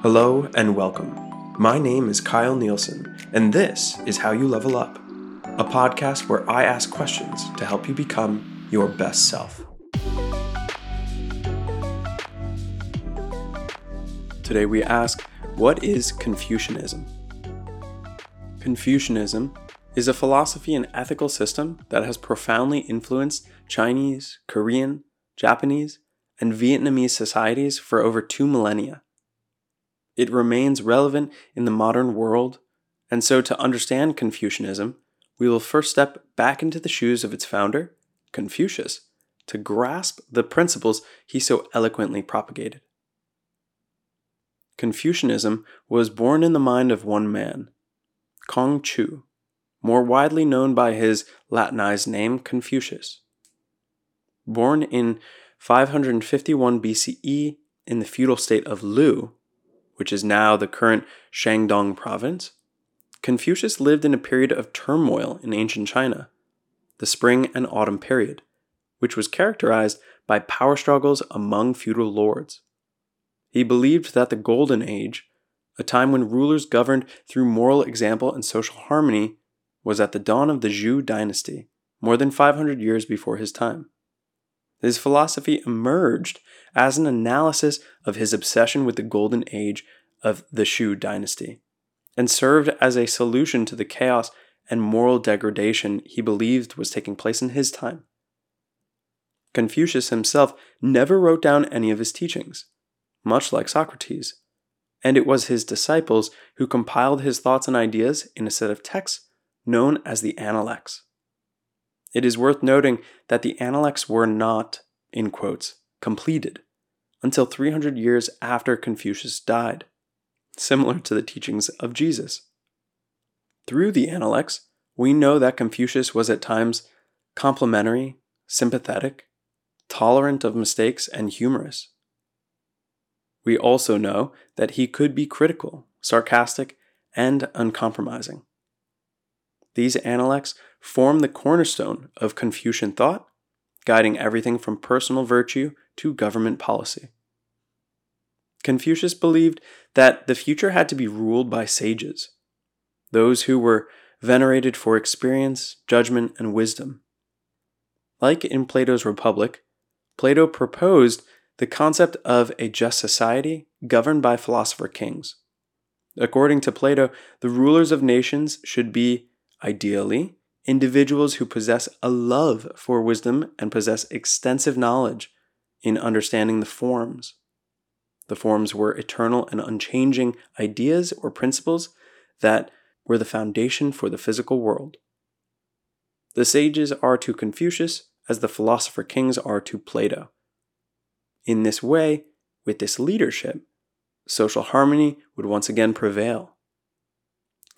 Hello and welcome. My name is Kyle Nielsen, and this is How You Level Up, a podcast where I ask questions to help you become your best self. Today we ask, what is Confucianism? Confucianism is a philosophy and ethical system that has profoundly influenced Chinese, Korean, Japanese, and Vietnamese societies for over two millennia. It remains relevant in the modern world, and so to understand Confucianism, we will first step back into the shoes of its founder, Confucius, to grasp the principles he so eloquently propagated. Confucianism was born in the mind of one man, Kong Qiu, more widely known by his Latinized name Confucius. Born in 551 BCE in the feudal state of Lu, which is now the current Shandong province, Confucius lived in a period of turmoil in ancient China, the Spring and Autumn period, which was characterized by power struggles among feudal lords. He believed that the Golden Age, a time when rulers governed through moral example and social harmony, was at the dawn of the Zhou dynasty, more than 500 years before his time. His philosophy emerged as an analysis of his obsession with the golden age of the Zhou dynasty, and served as a solution to the chaos and moral degradation he believed was taking place in his time. Confucius himself never wrote down any of his teachings, much like Socrates, and it was his disciples who compiled his thoughts and ideas in a set of texts known as the Analects. It is worth noting that the Analects were not, in quotes, completed until 300 years after Confucius died, similar to the teachings of Jesus. Through the Analects, we know that Confucius was at times complimentary, sympathetic, tolerant of mistakes, and humorous. We also know that he could be critical, sarcastic, and uncompromising. These Analects form the cornerstone of Confucian thought guiding everything from personal virtue to government policy. Confucius believed that the future had to be ruled by sages, those who were venerated for experience, judgment, and wisdom. Like in Plato's Republic, Plato proposed the concept of a just society governed by philosopher kings. According to Plato, the rulers of nations should be, ideally, individuals who possess a love for wisdom and possess extensive knowledge in understanding the forms. The forms were eternal and unchanging ideas or principles that were the foundation for the physical world. The sages are to Confucius as the philosopher kings are to Plato. In this way, with this leadership, social harmony would once again prevail.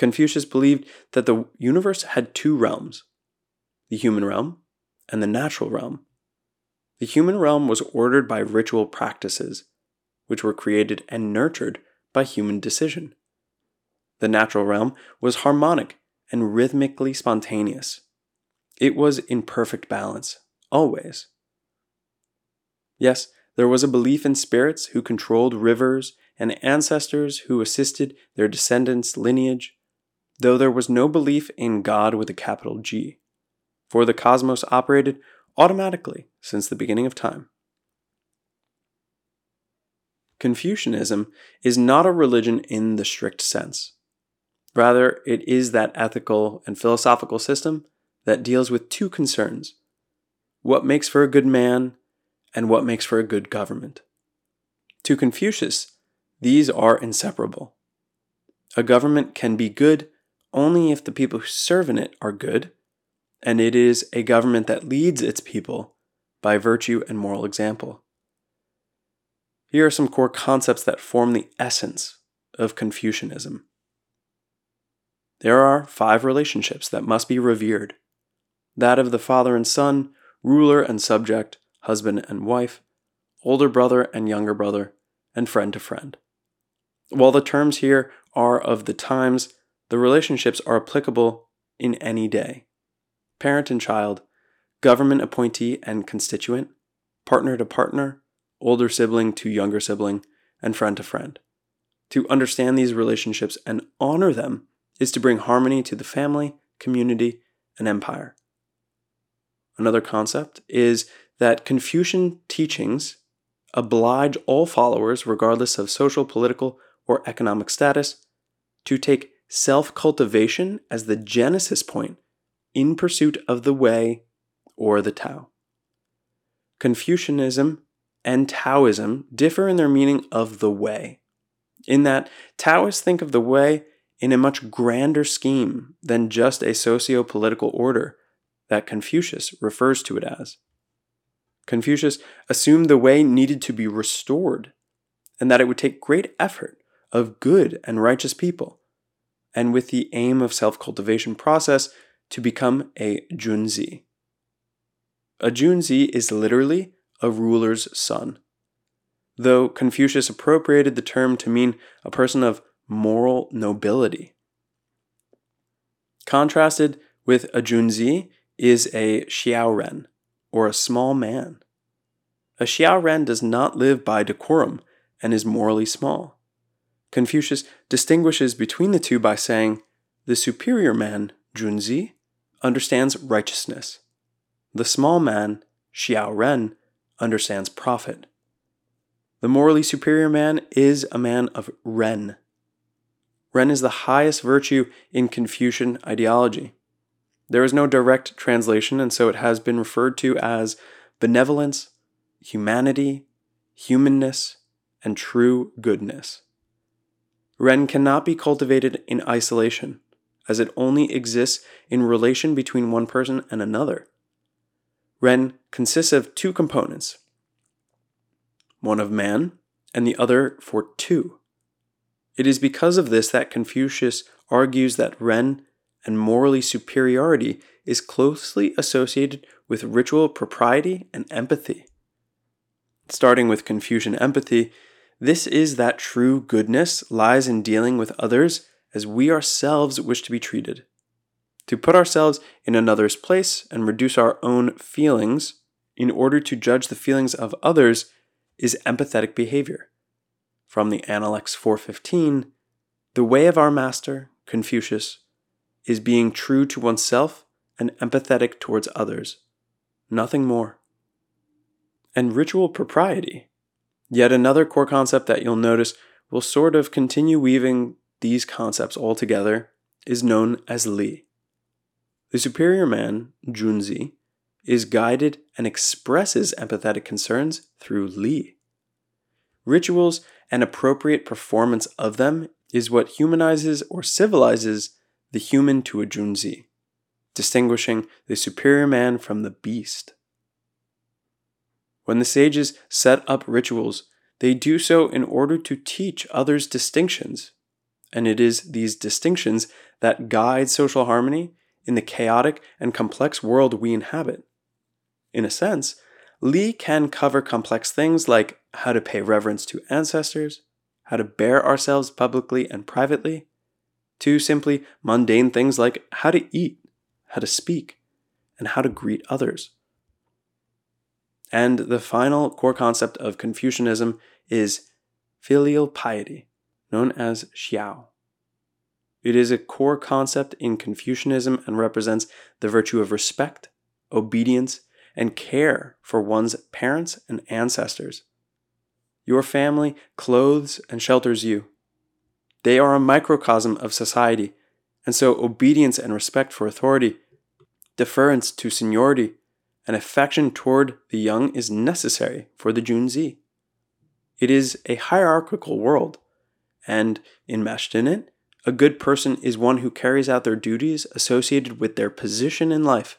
Confucius believed that the universe had two realms the human realm and the natural realm. The human realm was ordered by ritual practices, which were created and nurtured by human decision. The natural realm was harmonic and rhythmically spontaneous. It was in perfect balance, always. Yes, there was a belief in spirits who controlled rivers and ancestors who assisted their descendants' lineage though there was no belief in God with a capital G, for the cosmos operated automatically since the beginning of time. Confucianism is not a religion in the strict sense. Rather, it is that ethical and philosophical system that deals with two concerns what makes for a good man and what makes for a good government. To Confucius, these are inseparable. A government can be good only if the people who serve in it are good, and it is a government that leads its people by virtue and moral example. Here are some core concepts that form the essence of Confucianism. There are five relationships that must be revered that of the father and son, ruler and subject, husband and wife, older brother and younger brother, and friend to friend. While the terms here are of the times the relationships are applicable in any day parent and child, government appointee and constituent, partner to partner, older sibling to younger sibling, and friend to friend. To understand these relationships and honor them is to bring harmony to the family, community, and empire. Another concept is that Confucian teachings oblige all followers, regardless of social, political, or economic status, to take self cultivation as the genesis point in pursuit of the way or the Tao. Confucianism and Taoism differ in their meaning of the way, in that Taoists think of the way in a much grander scheme than just a socio political order that Confucius refers to it as. Confucius assumed the way needed to be restored and that it would take great effort of good and righteous people, and with the aim of self cultivation process to become a junzi. A junzi is literally a ruler's son. Though Confucius appropriated the term to mean a person of moral nobility. Contrasted with a junzi is a xiaoren, or a small man. A xiaoren does not live by decorum and is morally small. Confucius distinguishes between the two by saying, the superior man, junzi, understands righteousness. The small man, Xiao Ren, understands profit. The morally superior man is a man of ren. Ren is the highest virtue in Confucian ideology. There is no direct translation, and so it has been referred to as benevolence, humanity, humanness, and true goodness. Ren cannot be cultivated in isolation, as it only exists in relation between one person and another. Ren consists of two components one of man and the other for two. It is because of this that Confucius argues that Ren and morally superiority is closely associated with ritual propriety and empathy. Starting with Confucian empathy, this is that true goodness lies in dealing with others as we ourselves wish to be treated. To put ourselves in another's place and reduce our own feelings in order to judge the feelings of others is empathetic behavior. From the Analects 415, the way of our master, Confucius, is being true to oneself and empathetic towards others. Nothing more. And ritual propriety, yet another core concept that you'll notice will sort of continue weaving these concepts all together, is known as Li. The superior man, Junzi, is guided and expresses empathetic concerns through Li. Rituals and appropriate performance of them is what humanizes or civilizes the human to a Junzi, distinguishing the superior man from the beast. When the sages set up rituals, they do so in order to teach others distinctions, and it is these distinctions that guide social harmony in the chaotic and complex world we inhabit. In a sense, Li can cover complex things like how to pay reverence to ancestors, how to bear ourselves publicly and privately, to simply mundane things like how to eat, how to speak, and how to greet others. And the final core concept of Confucianism is filial piety, known as xiao. It is a core concept in Confucianism and represents the virtue of respect, obedience, and care for one's parents and ancestors. Your family clothes and shelters you. They are a microcosm of society, and so obedience and respect for authority, deference to seniority, and affection toward the young is necessary for the Junzi. It is a hierarchical world, and enmeshed in it, a good person is one who carries out their duties associated with their position in life.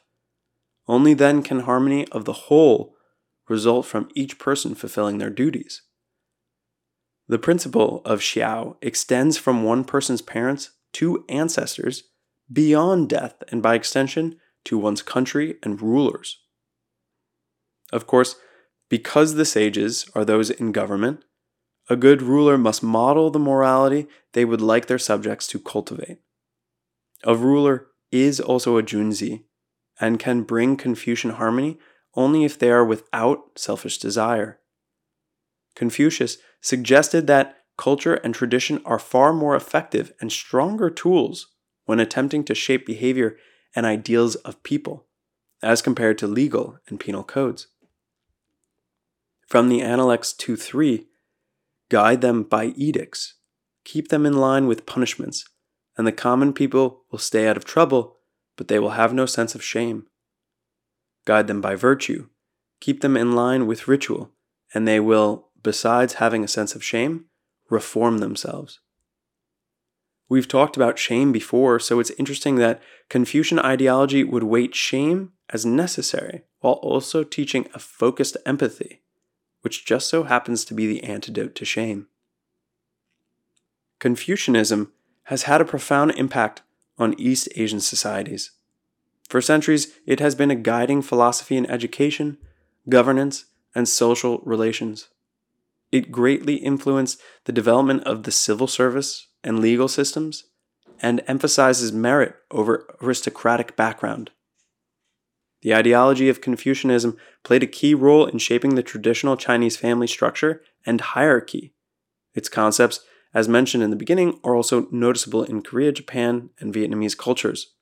Only then can harmony of the whole result from each person fulfilling their duties. The principle of Xiao extends from one person's parents to ancestors beyond death and by extension to one's country and rulers. Of course, because the sages are those in government, a good ruler must model the morality they would like their subjects to cultivate. A ruler is also a junzi and can bring Confucian harmony only if they are without selfish desire. Confucius suggested that culture and tradition are far more effective and stronger tools when attempting to shape behavior and ideals of people, as compared to legal and penal codes. From the Analects 2 3, guide them by edicts, keep them in line with punishments, and the common people will stay out of trouble, but they will have no sense of shame. Guide them by virtue, keep them in line with ritual, and they will, besides having a sense of shame, reform themselves. We've talked about shame before, so it's interesting that Confucian ideology would weight shame as necessary while also teaching a focused empathy, which just so happens to be the antidote to shame. Confucianism has had a profound impact on East Asian societies. For centuries, it has been a guiding philosophy in education, governance, and social relations. It greatly influenced the development of the civil service and legal systems and emphasizes merit over aristocratic background. The ideology of Confucianism played a key role in shaping the traditional Chinese family structure and hierarchy. Its concepts, as mentioned in the beginning, are also noticeable in Korea, Japan, and Vietnamese cultures,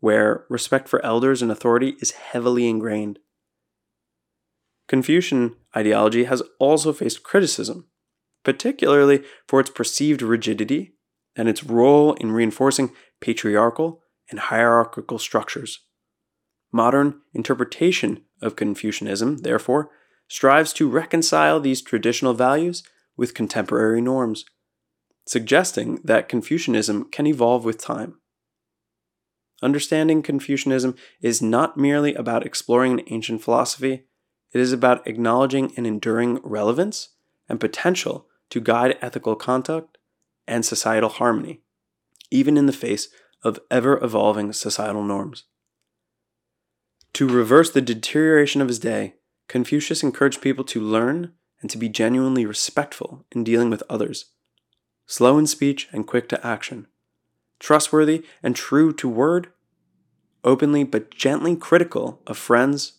where respect for elders and authority is heavily ingrained. Confucian ideology has also faced criticism, particularly for its perceived rigidity and its role in reinforcing patriarchal and hierarchical structures. Modern interpretation of Confucianism, therefore, strives to reconcile these traditional values with contemporary norms, suggesting that Confucianism can evolve with time. Understanding Confucianism is not merely about exploring an ancient philosophy, it is about acknowledging an enduring relevance and potential to guide ethical conduct and societal harmony, even in the face of ever evolving societal norms. To reverse the deterioration of his day, Confucius encouraged people to learn and to be genuinely respectful in dealing with others, slow in speech and quick to action, trustworthy and true to word, openly but gently critical of friends,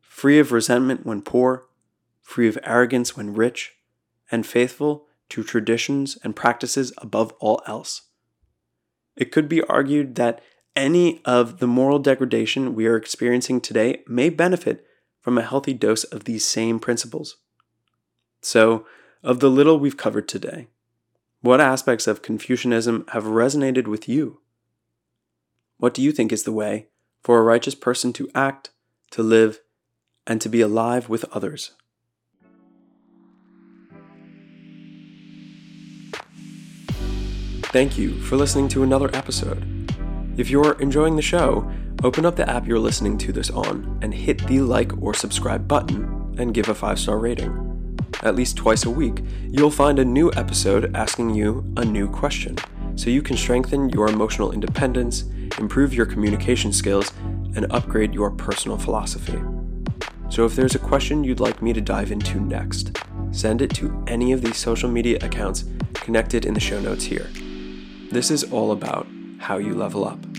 free of resentment when poor, free of arrogance when rich, and faithful to traditions and practices above all else. It could be argued that any of the moral degradation we are experiencing today may benefit from a healthy dose of these same principles. So, of the little we've covered today, what aspects of Confucianism have resonated with you? What do you think is the way for a righteous person to act, to live, and to be alive with others? Thank you for listening to another episode. If you're enjoying the show, open up the app you're listening to this on and hit the like or subscribe button and give a five star rating. At least twice a week, you'll find a new episode asking you a new question, so you can strengthen your emotional independence, improve your communication skills, and upgrade your personal philosophy. So if there's a question you'd like me to dive into next, send it to any of these social media accounts connected in the show notes here. This is all about how you level up.